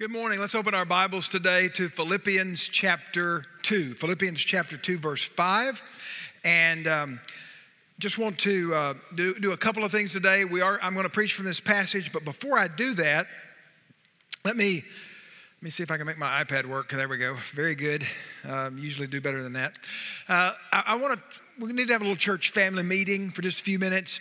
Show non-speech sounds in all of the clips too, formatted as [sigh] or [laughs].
Good morning. Let's open our Bibles today to Philippians chapter 2. Philippians chapter 2, verse 5. And um, just want to uh, do, do a couple of things today. We are, I'm going to preach from this passage, but before I do that, let me, let me see if I can make my iPad work. There we go. Very good. Um, usually do better than that. Uh, I, I want to, we need to have a little church family meeting for just a few minutes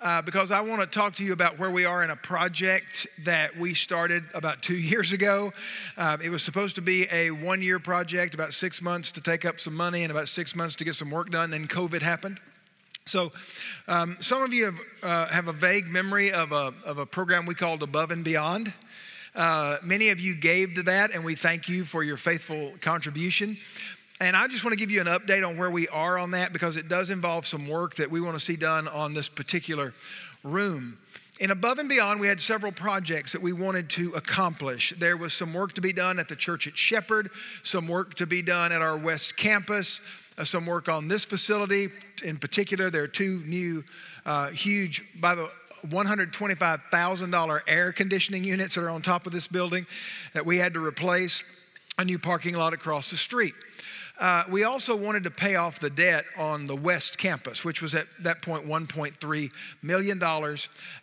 uh, because I want to talk to you about where we are in a project that we started about two [laughs] years ago. Uh, it was supposed to be a one year project, about six months to take up some money and about six months to get some work done. Then COVID happened. So, um, some of you have, uh, have a vague memory of a, of a program we called Above and Beyond. Uh, many of you gave to that, and we thank you for your faithful contribution. And I just want to give you an update on where we are on that because it does involve some work that we want to see done on this particular room. And Above and Beyond, we had several projects that we wanted to accomplish. There was some work to be done at the church at Shepherd, some work to be done at our West Campus, uh, some work on this facility. In particular, there are two new, uh, huge, by the $125,000 air conditioning units that are on top of this building that we had to replace, a new parking lot across the street. Uh, we also wanted to pay off the debt on the West Campus, which was at that point 1.3 million.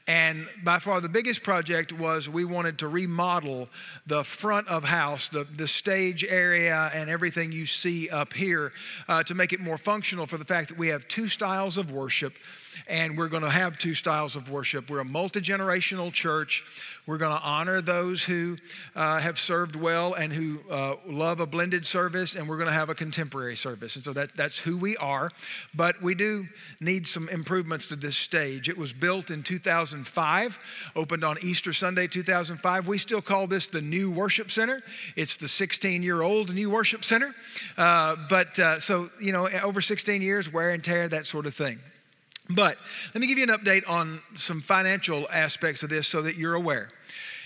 And by far the biggest project was we wanted to remodel the front of house, the, the stage area, and everything you see up here uh, to make it more functional for the fact that we have two styles of worship and we're going to have two styles of worship. We're a multi generational church. We're going to honor those who uh, have served well and who uh, love a blended service, and we're going to have a contemporary service. And so that, that's who we are. But we do need some improvements to this stage. It was built in 2005, opened on Easter Sunday 2005. We still call this the New Worship Center. It's the 16 year old New Worship Center. Uh, but uh, so, you know, over 16 years, wear and tear, that sort of thing. But let me give you an update on some financial aspects of this so that you're aware.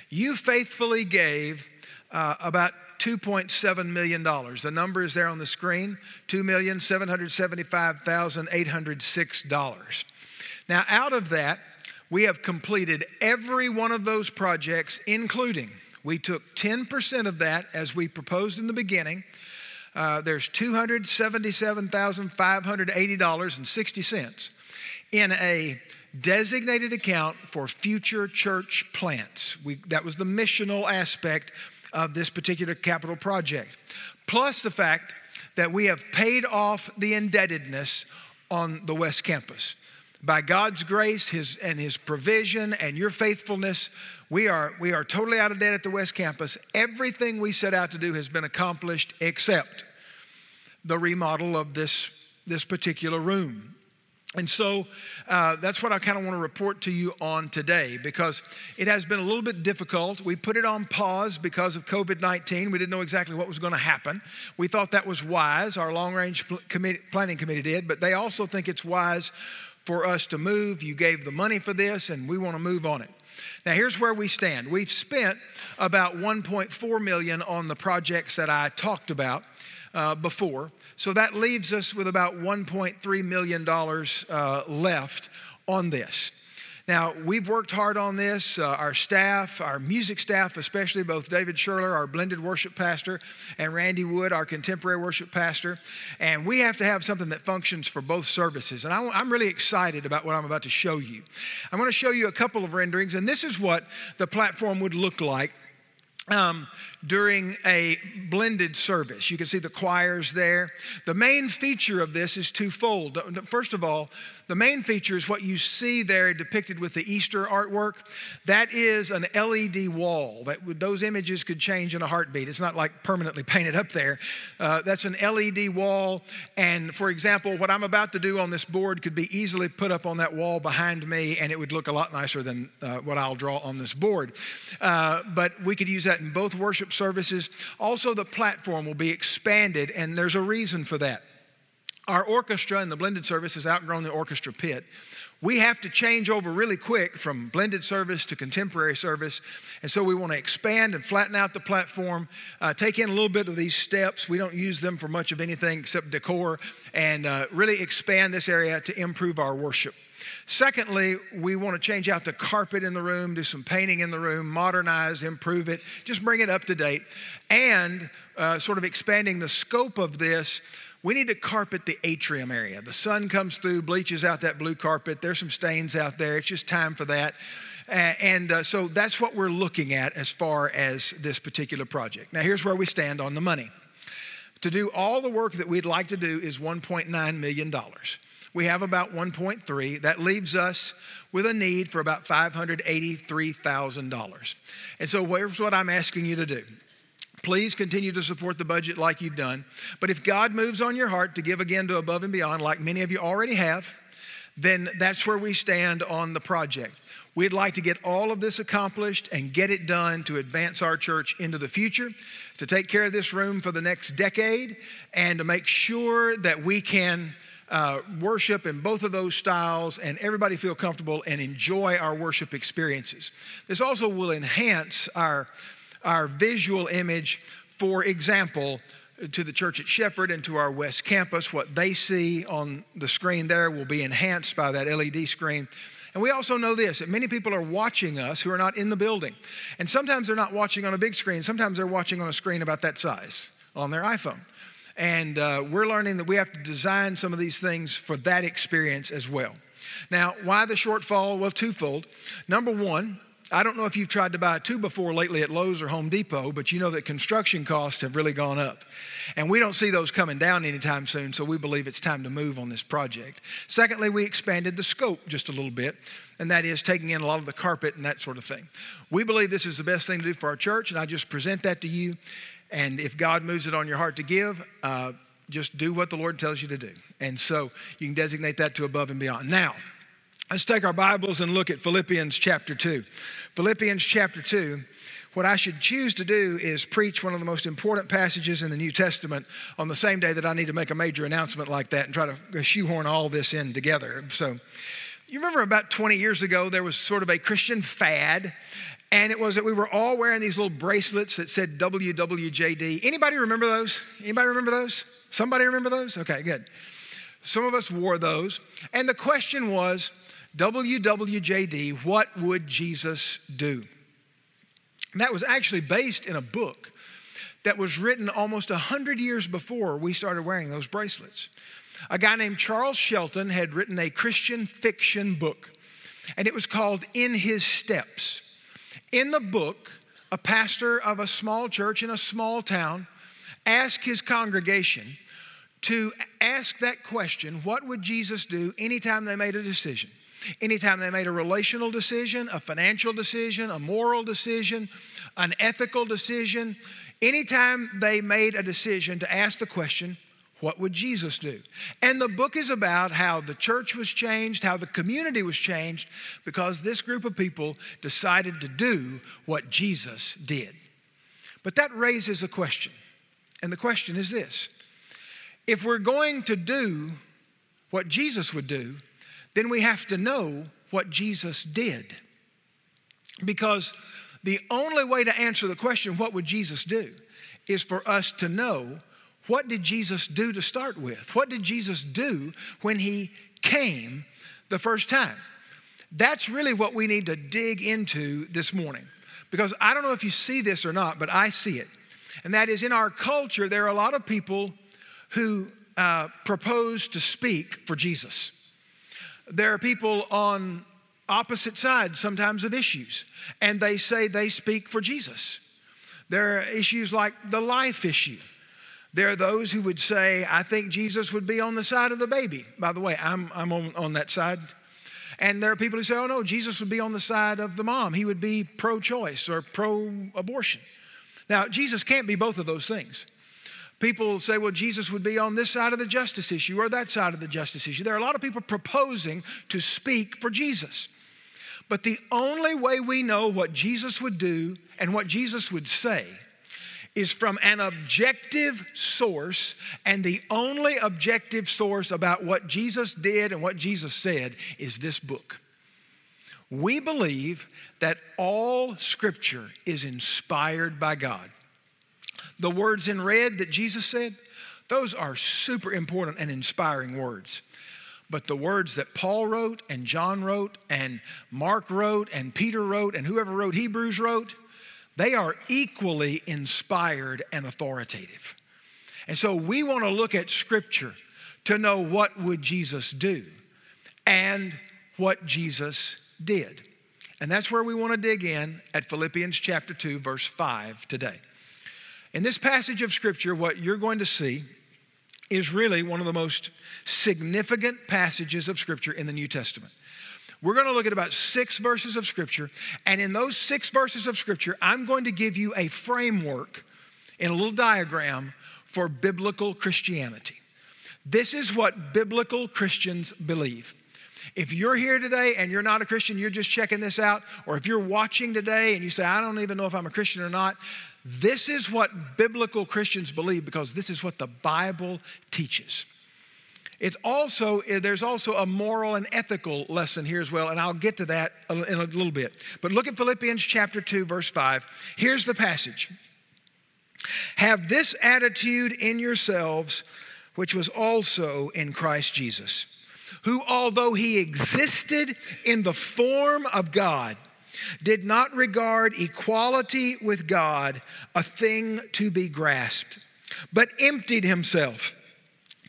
You faithfully gave uh, about $2.7 million. The number is there on the screen $2,775,806. Now, out of that, we have completed every one of those projects, including we took 10% of that as we proposed in the beginning. Uh, there's $277,580.60 in a designated account for future church plants. We, that was the missional aspect of this particular capital project. Plus the fact that we have paid off the indebtedness on the West Campus. By God's grace his, and His provision and your faithfulness, we are, we are totally out of debt at the West Campus. Everything we set out to do has been accomplished except the remodel of this, this particular room. And so uh, that's what I kind of want to report to you on today because it has been a little bit difficult. We put it on pause because of COVID 19. We didn't know exactly what was going to happen. We thought that was wise, our long range pl- committee, planning committee did, but they also think it's wise for us to move. You gave the money for this, and we want to move on it. Now here's where we stand. We've spent about 1.4 million on the projects that I talked about uh, before. So that leaves us with about $1.3 million uh, left on this. Now, we've worked hard on this. Uh, our staff, our music staff, especially both David Sherler, our blended worship pastor, and Randy Wood, our contemporary worship pastor. And we have to have something that functions for both services. And I, I'm really excited about what I'm about to show you. I'm going to show you a couple of renderings, and this is what the platform would look like um, during a blended service. You can see the choirs there. The main feature of this is twofold. First of all, the main feature is what you see there depicted with the Easter artwork. That is an LED wall. That those images could change in a heartbeat. It's not like permanently [laughs] painted up there. Uh, that's an LED wall. And for example, what I'm about to do on this board could be easily put up on that wall behind me, and it would look a lot nicer than uh, what I'll draw on this board. Uh, but we could use that in both worship services. Also, the platform will be expanded, and there's a reason for that. Our orchestra in the blended service has outgrown the orchestra pit. We have to change over really quick from blended service to contemporary service. And so we want to expand and flatten out the platform, uh, take in a little bit of these steps. We don't use them for much of anything except decor, and uh, really expand this area to improve our worship. Secondly, we want to change out the carpet in the room, do some painting in the room, modernize, improve it, just bring it up to date. And uh, sort of expanding the scope of this we need to carpet the atrium area. The sun comes through, bleaches out that blue carpet. There's some stains out there. It's just time for that. And uh, so that's what we're looking at as far as this particular project. Now, here's where we stand on the money. To do all the work that we'd like to do is $1.9 million. We have about 1.3. That leaves us with a need for about $583,000. And so here's what I'm asking you to do. Please continue to support the budget like you've done. But if God moves on your heart to give again to above and beyond, like many of you already have, then that's where we stand on the project. We'd like to get all of this accomplished and get it done to advance our church into the future, to take care of this room for the next decade, and to make sure that we can uh, worship in both of those styles and everybody feel comfortable and enjoy our worship experiences. This also will enhance our our visual image, for example, to the church at Shepherd and to our West Campus. What they see on the screen there will be enhanced by that LED screen. And we also know this that many people are watching us who are not in the building. And sometimes they're not watching on a big screen, sometimes they're watching on a screen about that size on their iPhone. And uh, we're learning that we have to design some of these things for that experience as well. Now, why the shortfall? Well, twofold. Number one, I don't know if you've tried to buy a two before lately at Lowe's or Home Depot, but you know that construction costs have really gone up. And we don't see those coming down anytime soon, so we believe it's time to move on this project. Secondly, we expanded the scope just a little bit, and that is taking in a lot of the carpet and that sort of thing. We believe this is the best thing to do for our church, and I just present that to you. And if God moves it on your heart to give, uh, just do what the Lord tells you to do. And so you can designate that to above and beyond. Now, Let's take our Bibles and look at Philippians chapter 2. Philippians chapter 2. What I should choose to do is preach one of the most important passages in the New Testament on the same day that I need to make a major announcement like that and try to shoehorn all this in together. So, you remember about 20 years ago, there was sort of a Christian fad, and it was that we were all wearing these little bracelets that said WWJD. Anybody remember those? Anybody remember those? Somebody remember those? Okay, good. Some of us wore those, and the question was, WWJD, What Would Jesus Do? And that was actually based in a book that was written almost 100 years before we started wearing those bracelets. A guy named Charles Sheldon had written a Christian fiction book, and it was called In His Steps. In the book, a pastor of a small church in a small town asked his congregation to ask that question what would Jesus do anytime they made a decision? Anytime they made a relational decision, a financial decision, a moral decision, an ethical decision, anytime they made a decision to ask the question, what would Jesus do? And the book is about how the church was changed, how the community was changed, because this group of people decided to do what Jesus did. But that raises a question. And the question is this if we're going to do what Jesus would do, then we have to know what Jesus did. Because the only way to answer the question, what would Jesus do, is for us to know what did Jesus do to start with? What did Jesus do when he came the first time? That's really what we need to dig into this morning. Because I don't know if you see this or not, but I see it. And that is in our culture, there are a lot of people who uh, propose to speak for Jesus. There are people on opposite sides sometimes of issues, and they say they speak for Jesus. There are issues like the life issue. There are those who would say, I think Jesus would be on the side of the baby. By the way, I'm, I'm on, on that side. And there are people who say, oh no, Jesus would be on the side of the mom. He would be pro choice or pro abortion. Now, Jesus can't be both of those things. People say, well, Jesus would be on this side of the justice issue or that side of the justice issue. There are a lot of people proposing to speak for Jesus. But the only way we know what Jesus would do and what Jesus would say is from an objective source, and the only objective source about what Jesus did and what Jesus said is this book. We believe that all scripture is inspired by God. The words in red that Jesus said, those are super important and inspiring words. But the words that Paul wrote and John wrote and Mark wrote and Peter wrote and whoever wrote Hebrews wrote, they are equally inspired and authoritative. And so we want to look at scripture to know what would Jesus do and what Jesus did. And that's where we want to dig in at Philippians chapter 2 verse 5 today. In this passage of scripture what you're going to see is really one of the most significant passages of Scripture in the New Testament. We're going to look at about six verses of Scripture, and in those six verses of Scripture, I'm going to give you a framework in a little diagram for biblical Christianity. This is what biblical Christians believe. If you're here today and you're not a Christian, you're just checking this out, or if you're watching today and you say, I don't even know if I'm a Christian or not, this is what biblical Christians believe because this is what the Bible teaches. It's also, eh, there's also a moral and ethical lesson here as well, and I'll get to that in a little bit. But look at Philippians chapter 2, verse 5. Here's the passage Have this attitude in yourselves, which was also in Christ Jesus, who, although he existed in the form of God, did not regard equality with God a thing to be grasped, but emptied himself,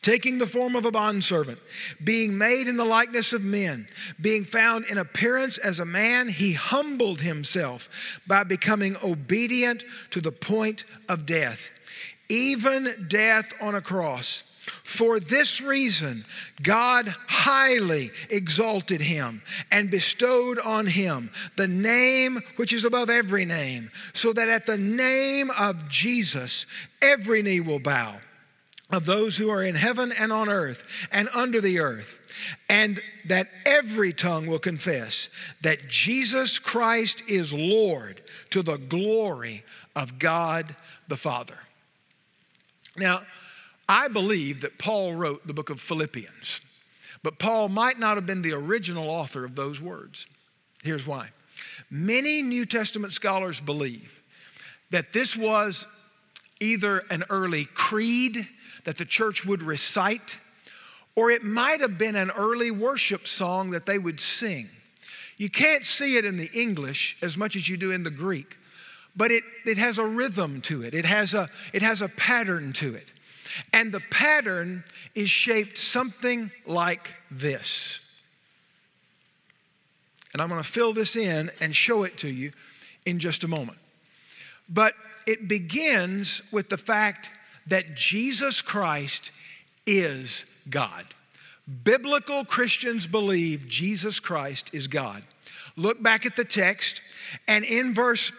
taking the form of a bondservant, being made in the likeness of men, being found in appearance as a man, he humbled himself by becoming obedient to the point of death, even death on a cross. For this reason, God highly exalted him and bestowed on him the name which is above every name, so that at the name of Jesus, every knee will bow of those who are in heaven and on earth and under the earth, and that every tongue will confess that Jesus Christ is Lord to the glory of God the Father. Now, I believe that Paul wrote the book of Philippians, but Paul might not have been the original author of those words. Here's why. Many New Testament scholars believe that this was either an early creed that the church would recite, or it might have been an early worship song that they would sing. You can't see it in the English as much as you do in the Greek, but it, it has a rhythm to it, it has a, it has a pattern to it. And the pattern is shaped something like this. And I'm going to fill this in and show it to you in just a moment. But it begins with the fact that Jesus Christ is God. Biblical Christians believe Jesus Christ is God. Look back at the text, and in verse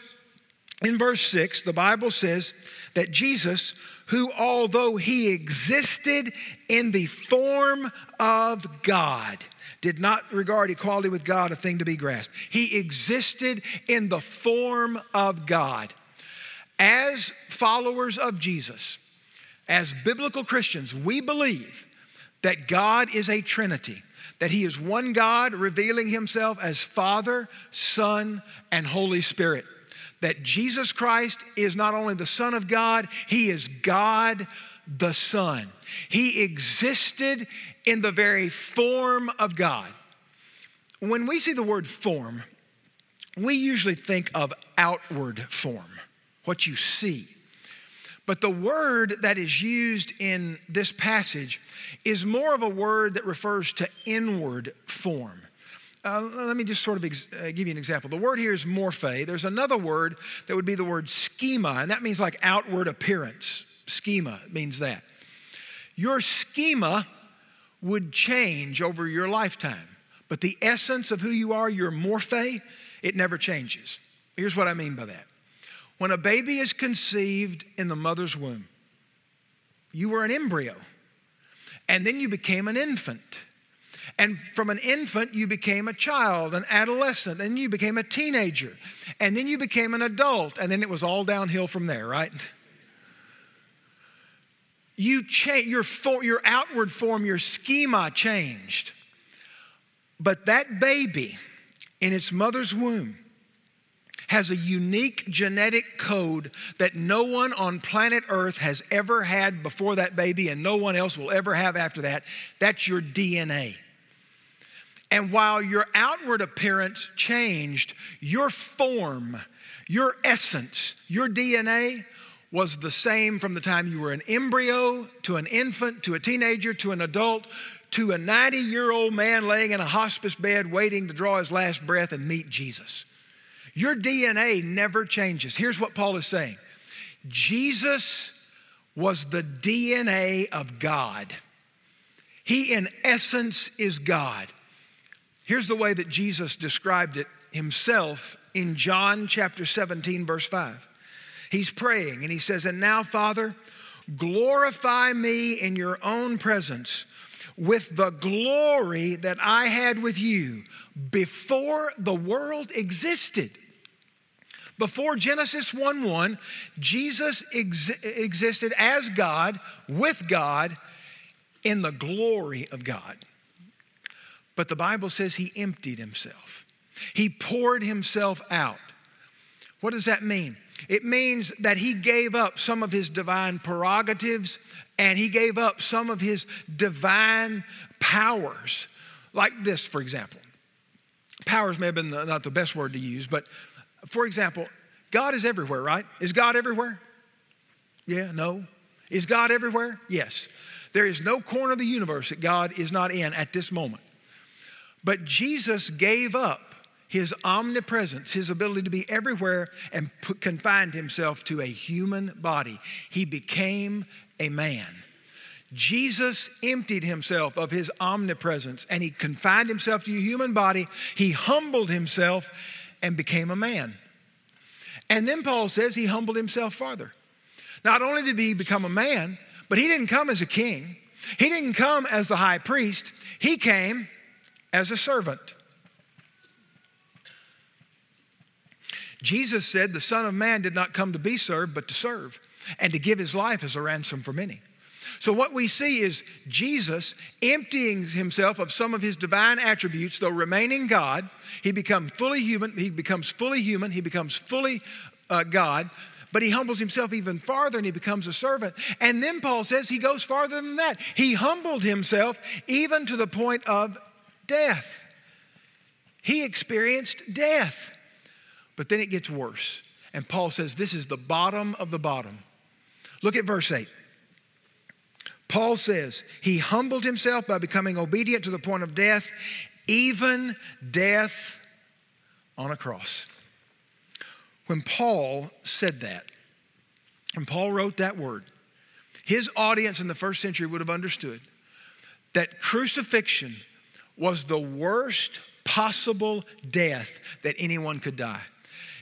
in verse 6, the Bible says that Jesus, who, although he existed in the form of God, did not regard equality with God a thing to be grasped. He existed in the form of God. As followers of Jesus, as biblical Christians, we believe that God is a Trinity, that He is one God revealing Himself as Father, Son, and Holy Spirit that Jesus Christ is not only the Son of God, He is God the Son. He existed in the very form of God. When we see the word form, we usually think of outward form, what you see. But the word that is used in this passage is more of a word that refers to inward form. Uh, let me just sort of ex- uh, give you an example. The word here is morphe. There's another word that would be the word schema, and that means like outward appearance. Schema means that. Your schema would change over your lifetime, but the essence of who you are, your morphe, it never changes. Here's what I mean by that. When a baby is conceived in the mother's womb, you were an embryo, and then you became an infant and from an infant, you became a child, an adolescent, and you became a teenager, and then you became an adult, and then it was all downhill from there, right? you change your, for, your outward form, your schema changed. But that baby in its mother's womb has a unique genetic code that no one on planet Earth has ever had before that baby, and no one else will ever have after that. That's your DNA. And while your outward appearance changed, your form, your essence, your DNA was the same from the time you were an embryo to an infant to a teenager to an adult to a 90 year old man laying in a hospice bed waiting to draw his last breath and meet Jesus. Your DNA never changes. Here's what Paul is saying Jesus was the DNA of God. He, in essence, is God. Here's the way that Jesus described it himself in John chapter 17, verse 5. He's praying and he says, And now, Father, glorify me in your own presence with the glory that I had with you before the world existed. Before Genesis 1 1, Jesus ex- existed as God, with God, in the glory of God. But the Bible says he emptied himself, he poured himself out. What does that mean? It means that he gave up some of his divine prerogatives and he gave up some of his divine powers. Like this, for example. Powers may have been not the best word to use, but for example, God is everywhere, right? Is God everywhere? Yeah, no. Is God everywhere? Yes. There is no corner of the universe that God is not in at this moment. But Jesus gave up his omnipresence, his ability to be everywhere, and put, confined himself to a human body. He became a man. Jesus emptied himself of his omnipresence and he confined himself to a human body. He humbled himself and became a man. And then Paul says he humbled himself farther. Not only did he become a man, but he didn't come as a king, he didn't come as the high priest, he came as a servant. Jesus said, The Son of Man did not come to be served, but to serve, and to give his life as a ransom for many. So, what we see is Jesus emptying himself of some of his divine attributes, though remaining God. He becomes fully human. He becomes fully human. He becomes fully uh, God. But he humbles himself even farther and he becomes a servant. And then Paul says he goes farther than that. He humbled himself even to the point of death. He experienced death. But then it gets worse. And Paul says this is the bottom of the bottom. Look at verse 8. Paul says, He humbled himself by becoming obedient to the point of death, even death on a cross. When Paul said that, when Paul wrote that word, his audience in the first century would have understood that crucifixion was the worst possible death that anyone could die.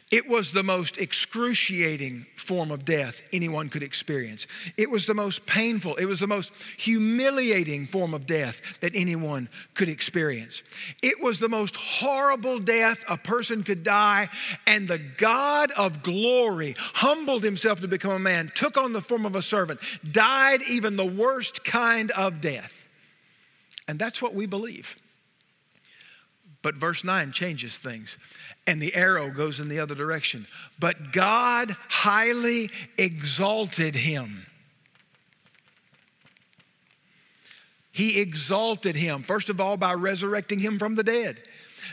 It was the most excruciating form of death anyone could experience. It was the most painful, it was the most humiliating form of death that anyone could experience. It was the most horrible death a person could die, and the God of glory humbled himself to become a man, took on the form of a servant, died even the worst kind of death. And that's what we believe. But verse 9 changes things and the arrow goes in the other direction. But God highly exalted him. He exalted him, first of all, by resurrecting him from the dead.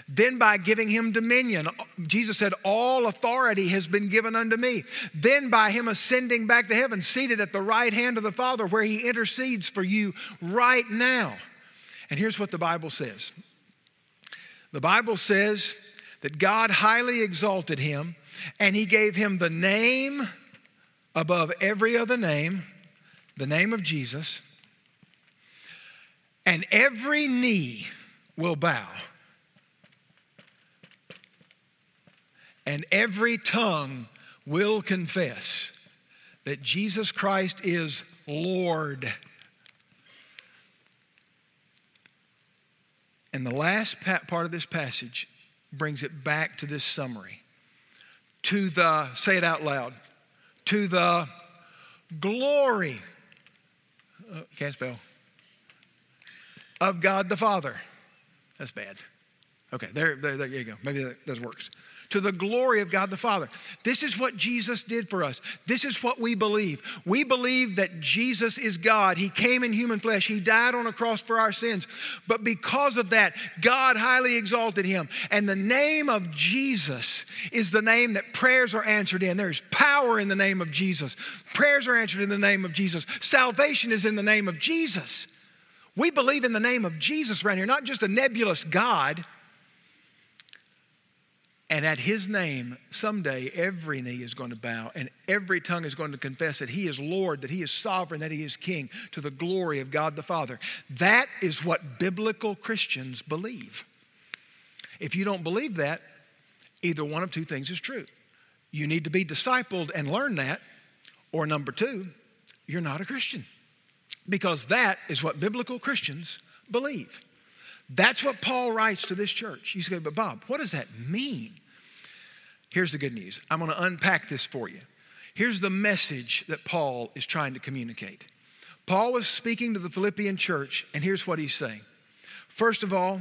Then by giving him dominion. Jesus said, All authority has been given unto me. Then by him ascending back to heaven, seated at the right hand of the Father, where he intercedes for you right now. And here's what the Bible says the Bible says that God highly exalted him and he gave him the name above every other name, the name of Jesus, and every knee will bow. And every tongue will confess that Jesus Christ is Lord. And the last part of this passage brings it back to this summary. To the, say it out loud, to the glory Uh, can't spell. Of God the Father. That's bad. Okay, there, there, there you go. Maybe that, that works to the glory of God the Father. This is what Jesus did for us. This is what we believe. We believe that Jesus is God. He came in human flesh, He died on a cross for our sins. But because of that, God highly exalted Him. And the name of Jesus is the name that prayers are answered in. There's power in the name of Jesus. Prayers are answered in the name of Jesus. Salvation is in the name of Jesus. We believe in the name of Jesus around here, not just a nebulous God. And at his name, someday every knee is going to bow and every tongue is going to confess that he is Lord, that he is sovereign, that he is king to the glory of God the Father. That is what biblical Christians believe. If you don't believe that, either one of two things is true. You need to be discipled and learn that, or number two, you're not a Christian. Because that is what biblical Christians believe. That's what Paul writes to this church. You say, but Bob, what does that mean? Here's the good news. I'm going to unpack this for you. Here's the message that Paul is trying to communicate. Paul was speaking to the Philippian church, and here's what he's saying. First of all,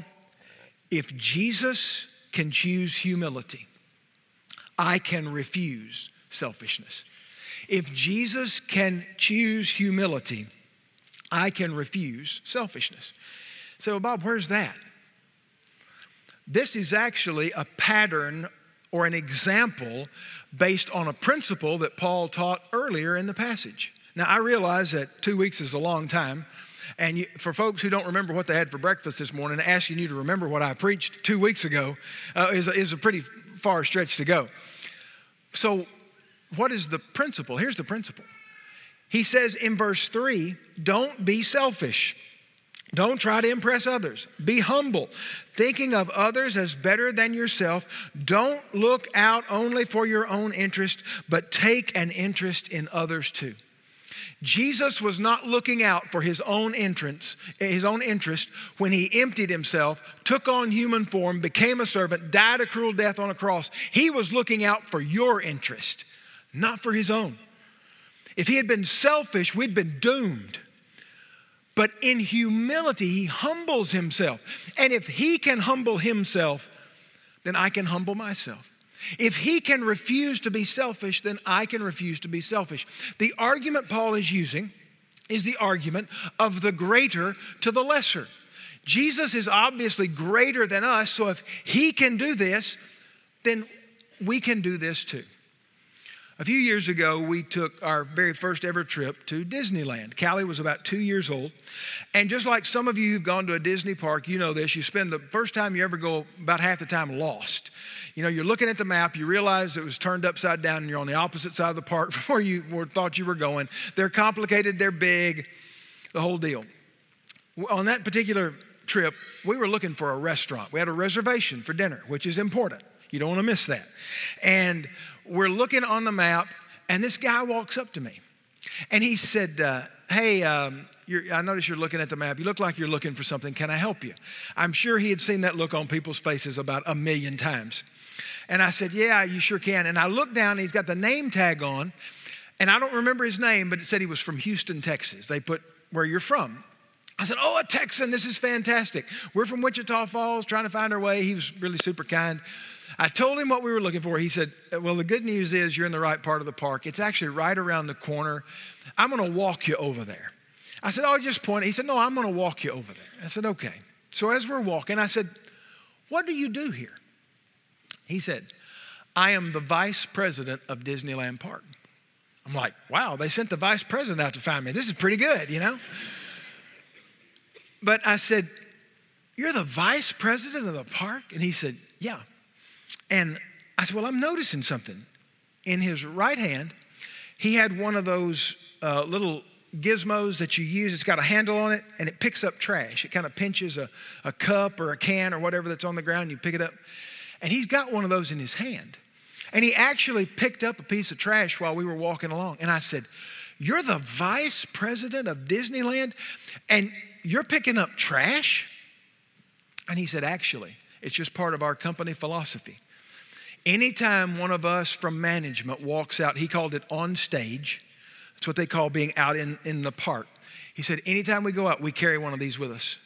if Jesus can choose humility, I can refuse selfishness. If Jesus can choose humility, I can refuse selfishness. So, Bob, where's that? This is actually a pattern or an example based on a principle that Paul taught earlier in the passage. Now, I realize that two weeks is a long time. And you, for folks who don't remember what they had for breakfast this morning, asking you to remember what I preached two weeks ago uh, is, a, is a pretty far stretch to go. So, what is the principle? Here's the principle. He says in verse 3 don't be selfish. Don't try to impress others. Be humble, thinking of others as better than yourself. Don't look out only for your own interest, but take an interest in others too. Jesus was not looking out for his own entrance, his own interest when he emptied himself, took on human form, became a servant, died a cruel death on a cross. He was looking out for your interest, not for his own. If he had been selfish, we'd been doomed. But in humility, he humbles himself. And if he can humble himself, then I can humble myself. If he can refuse to be selfish, then I can refuse to be selfish. The argument Paul is using is the argument of the greater to the lesser. Jesus is obviously greater than us, so if he can do this, then we can do this too. A few years ago, we took our very first ever trip to Disneyland. Callie was about two years old. And just like some of you who've gone to a Disney park, you know this, you spend the first time you ever go about half the time lost. You know, you're looking at the map, you realize it was turned upside down and you're on the opposite side of the park [laughs] from where you thought you were going. They're complicated, they're big, the whole deal. On that particular trip, we were looking for a restaurant. We had a reservation for dinner, which is important. You don't want to miss that. And we're looking on the map, and this guy walks up to me. And he said, uh, Hey, um, I notice you're looking at the map. You look like you're looking for something. Can I help you? I'm sure he had seen that look on people's faces about a million times. And I said, Yeah, you sure can. And I looked down, and he's got the name tag on. And I don't remember his name, but it said he was from Houston, Texas. They put where you're from. I said, Oh, a Texan, this is fantastic. We're from Wichita Falls, trying to find our way. He was really super kind. I told him what we were looking for. He said, Well, the good news is you're in the right part of the park. It's actually right around the corner. I'm going to walk you over there. I said, Oh, just point. He said, No, I'm going to walk you over there. I said, Okay. So as we're walking, I said, What do you do here? He said, I am the vice president of Disneyland Park. I'm like, Wow, they sent the vice president out to find me. This is pretty good, you know? But I said, You're the vice president of the park? And he said, Yeah. And I said, Well, I'm noticing something. In his right hand, he had one of those uh, little gizmos that you use. It's got a handle on it and it picks up trash. It kind of pinches a, a cup or a can or whatever that's on the ground. You pick it up. And he's got one of those in his hand. And he actually picked up a piece of trash while we were walking along. And I said, You're the vice president of Disneyland and you're picking up trash? And he said, Actually, it's just part of our company philosophy. Anytime one of us from management walks out, he called it on stage. It's what they call being out in, in the park. He said, anytime we go out, we carry one of these with us.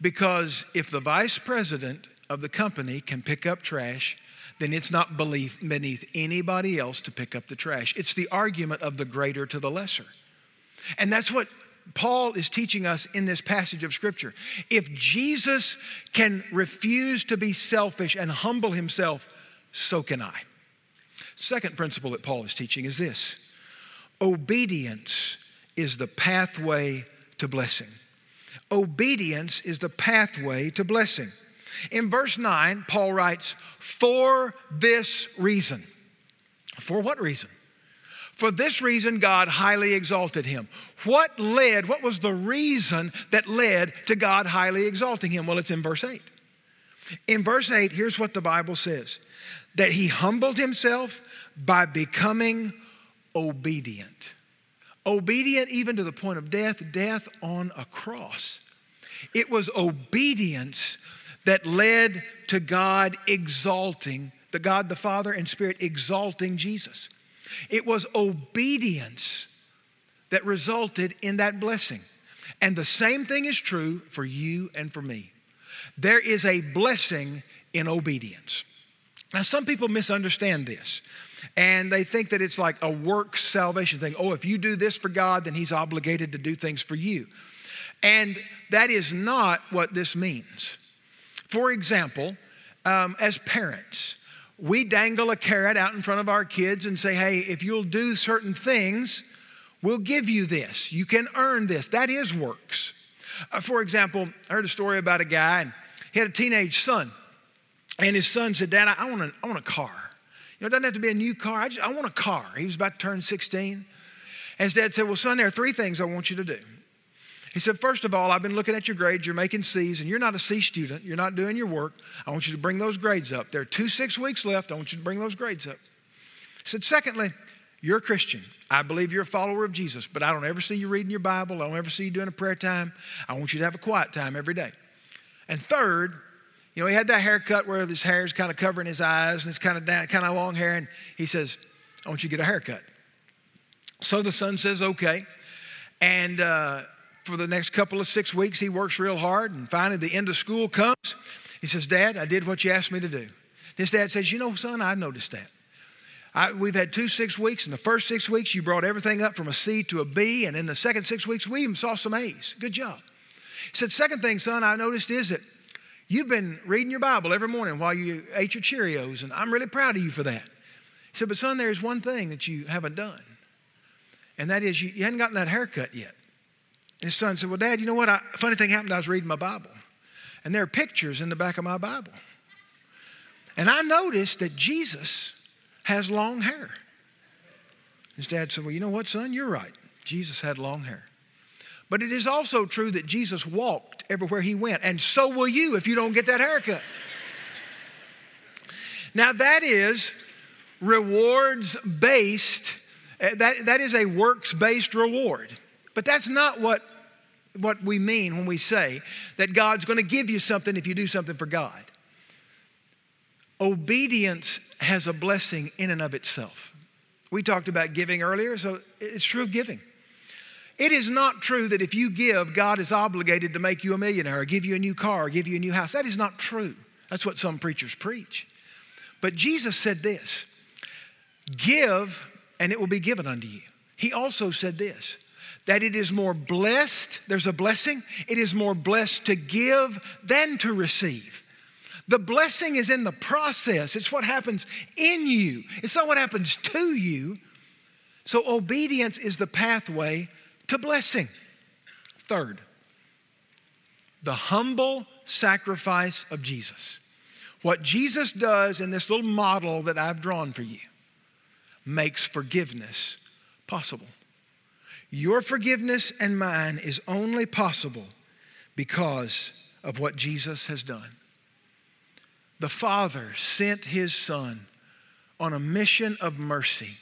Because if the vice president of the company can pick up trash, then it's not beneath anybody else to pick up the trash. It's the argument of the greater to the lesser. And that's what Paul is teaching us in this passage of Scripture. If Jesus can refuse to be selfish and humble himself, so can I. Second principle that Paul is teaching is this obedience is the pathway to blessing. Obedience is the pathway to blessing. In verse 9, Paul writes, For this reason. For what reason? For this reason, God highly exalted him. What led, what was the reason that led to God highly exalting him? Well, it's in verse 8. In verse 8, here's what the Bible says that he humbled himself by becoming obedient. Obedient even to the point of death, death on a cross. It was obedience that led to God exalting, the God the Father and Spirit exalting Jesus. It was obedience that resulted in that blessing. And the same thing is true for you and for me. There is a blessing in obedience. Now, some people misunderstand this and they think that it's like a work salvation thing. Oh, if you do this for God, then He's obligated to do things for you. And that is not what this means. For example, um, as parents, we dangle a carrot out in front of our kids and say, hey, if you'll do certain things, we'll give you this. You can earn this. That is works. Uh, for example, I heard a story about a guy, and he had a teenage son. And his son said, Dad, I want want a car. You know, it doesn't have to be a new car. I, just, I want a car. He was about to turn 16. And his dad said, Well, son, there are three things I want you to do. He said, First of all, I've been looking at your grades. You're making C's, and you're not a C student. You're not doing your work. I want you to bring those grades up. There are two six weeks left. I want you to bring those grades up. He said, Secondly, you're a Christian. I believe you're a follower of Jesus, but I don't ever see you reading your Bible. I don't ever see you doing a prayer time. I want you to have a quiet time every day. And third, you know, he had that haircut where his hair is kind of covering his eyes and it's kind of down, kind of long hair. And he says, I want you to get a haircut. So the son says, okay. And uh, for the next couple of six weeks, he works real hard. And finally, the end of school comes. He says, Dad, I did what you asked me to do. His dad says, You know, son, I noticed that. I, we've had two six weeks. In the first six weeks, you brought everything up from a C to a B. And in the second six weeks, we even saw some A's. Good job. He said, Second thing, son, I noticed is that you've been reading your Bible every morning while you ate your Cheerios. And I'm really proud of you for that. He said, But son, there's one thing that you haven't done. And that is, you, you hadn't gotten that haircut yet. His son said, Well, Dad, you know what? I, funny thing happened. I was reading my Bible, and there are pictures in the back of my Bible. And I noticed that Jesus has long hair. His dad said, Well, you know what, son? You're right. Jesus had long hair. But it is also true that Jesus walked everywhere he went, and so will you if you don't get that haircut. now, that is rewards based, eh, that, that is a works based reward. But that's not what, what we mean when we say that God's going to give you something if you do something for God. Obedience has a blessing in and of itself. We talked about giving earlier, so it's true of giving. It is not true that if you give, God is obligated to make you a millionaire or give you a new car or give you a new house. That is not true. That's what some preachers preach. But Jesus said this Give, and it will be given unto you. He also said this that it is more blessed, there's a blessing, it is more blessed to give than to receive. The blessing is in the process, it's what happens in you, it's not what happens to you. So, obedience is the pathway to blessing. Third, the humble sacrifice of Jesus. What Jesus does in this little model that I've drawn for you makes forgiveness possible. Your forgiveness and mine is only possible because of what Jesus has done. The Father sent His Son on a mission of mercy,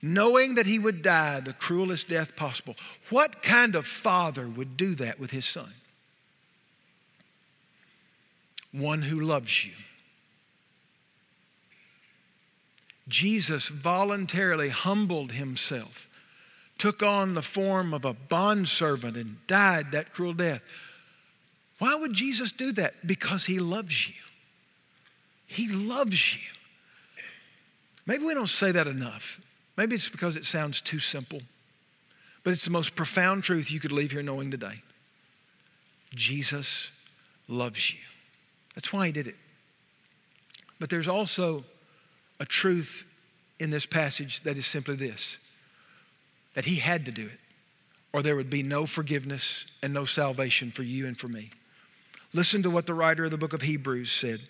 knowing that He would die the cruelest death possible. What kind of father would do that with His Son? One who loves you. Jesus voluntarily humbled Himself took on the form of a bondservant and died that cruel death. Why would Jesus do that? Because he loves you. He loves you. Maybe we don't say that enough. Maybe it's because it sounds too simple. But it's the most profound truth you could leave here knowing today. Jesus loves you. That's why he did it. But there's also a truth in this passage that is simply this that he had to do it, or there would be no forgiveness and no salvation for you and for me. Listen to what the writer of the book of Hebrews said.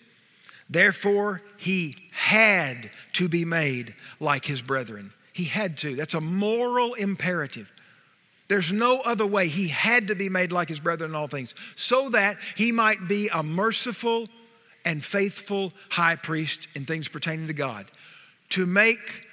Therefore, he had to be made like his brethren. He had to. That's a moral imperative. There's no other way. He had to be made like his brethren in all things, so that he might be a merciful and faithful high priest in things pertaining to God. To make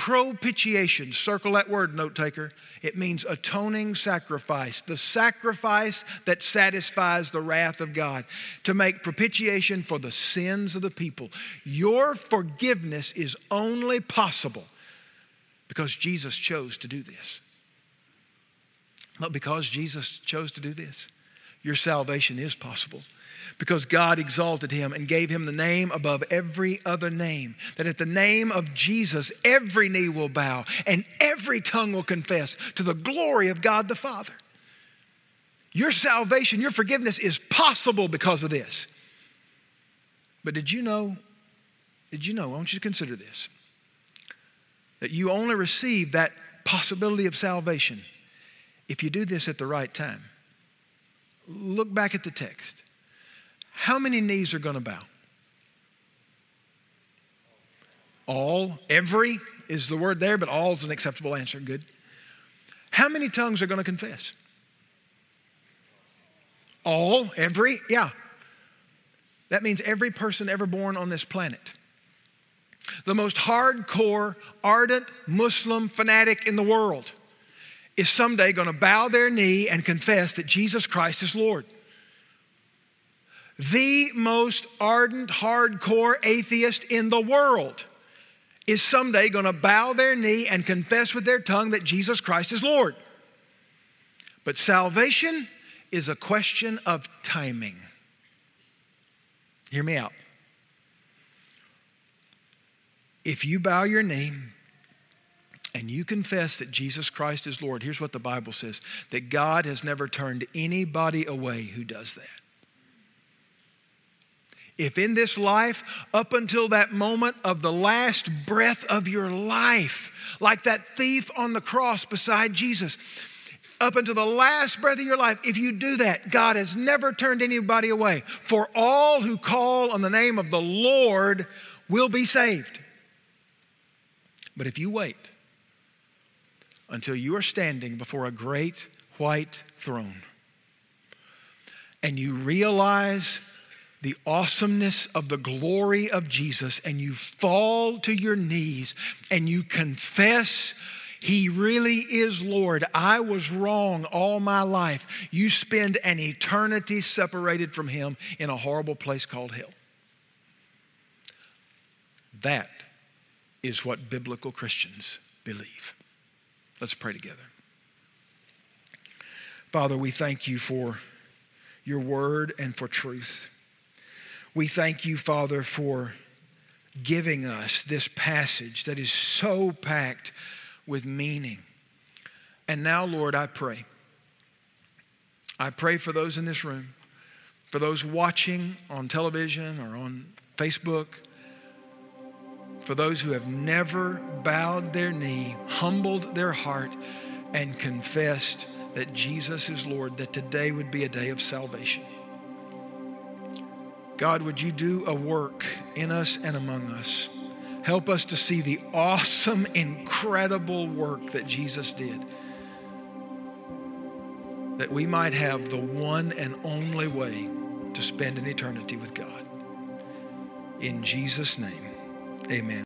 propitiation, circle that word, note taker. It means atoning sacrifice, the sacrifice that satisfies the wrath of God, to make propitiation for the sins of the people. Your forgiveness is only possible because Jesus chose to do this. But because Jesus chose to do this, your salvation is possible because God exalted him and gave him the name above every other name. That at the name of Jesus, every knee will bow and every tongue will confess to the glory of God the Father. Your salvation, your forgiveness is possible because of this. But did you know? Did you know? I want you to consider this that you only receive that possibility of salvation if you do this at the right time. Look back at the text. How many knees are going to bow? All, every is the word there, but all is an acceptable answer. Good. How many tongues are going to confess? All, every, yeah. That means every person ever born on this planet. The most hardcore, ardent Muslim fanatic in the world is someday going to bow their knee and confess that Jesus Christ is Lord the most ardent, hardcore atheist in the world is someday going to bow their knee and confess with their tongue that Jesus Christ is Lord. But salvation is a question of timing. Hear me out. If you bow your knee and you confess that Jesus Christ is Lord, here's what the Bible says that God has never turned anybody away who does that. If in this life, up until that moment of the last breath of your life, like that thief on the cross beside Jesus, up until the last breath of your life, if you do that, God has never turned anybody away. For all who call on the name of the Lord will be saved. But if you wait until you are standing before a great white throne and you realize the awesomeness of the glory of Jesus and you fall to your knees and you confess he really is Lord. I was wrong all my life. You spend an eternity separated from Him in a horrible place called hell. That is what biblical Christians believe. Let's pray together. Father, we thank you for your word and for truth. We thank you, Father, for giving us this passage that is so packed with meaning. And now, Lord, I pray. I pray for those in this room, for those watching on television or on Facebook, for those who have never bowed their knee, humbled their heart, and confessed that Jesus is Lord, that today would be a day of salvation. God, would you do a work in us and among us? Help us to see the awesome, incredible work that Jesus did. That we might have the one and only way to spend an eternity with God. In Jesus' name, amen.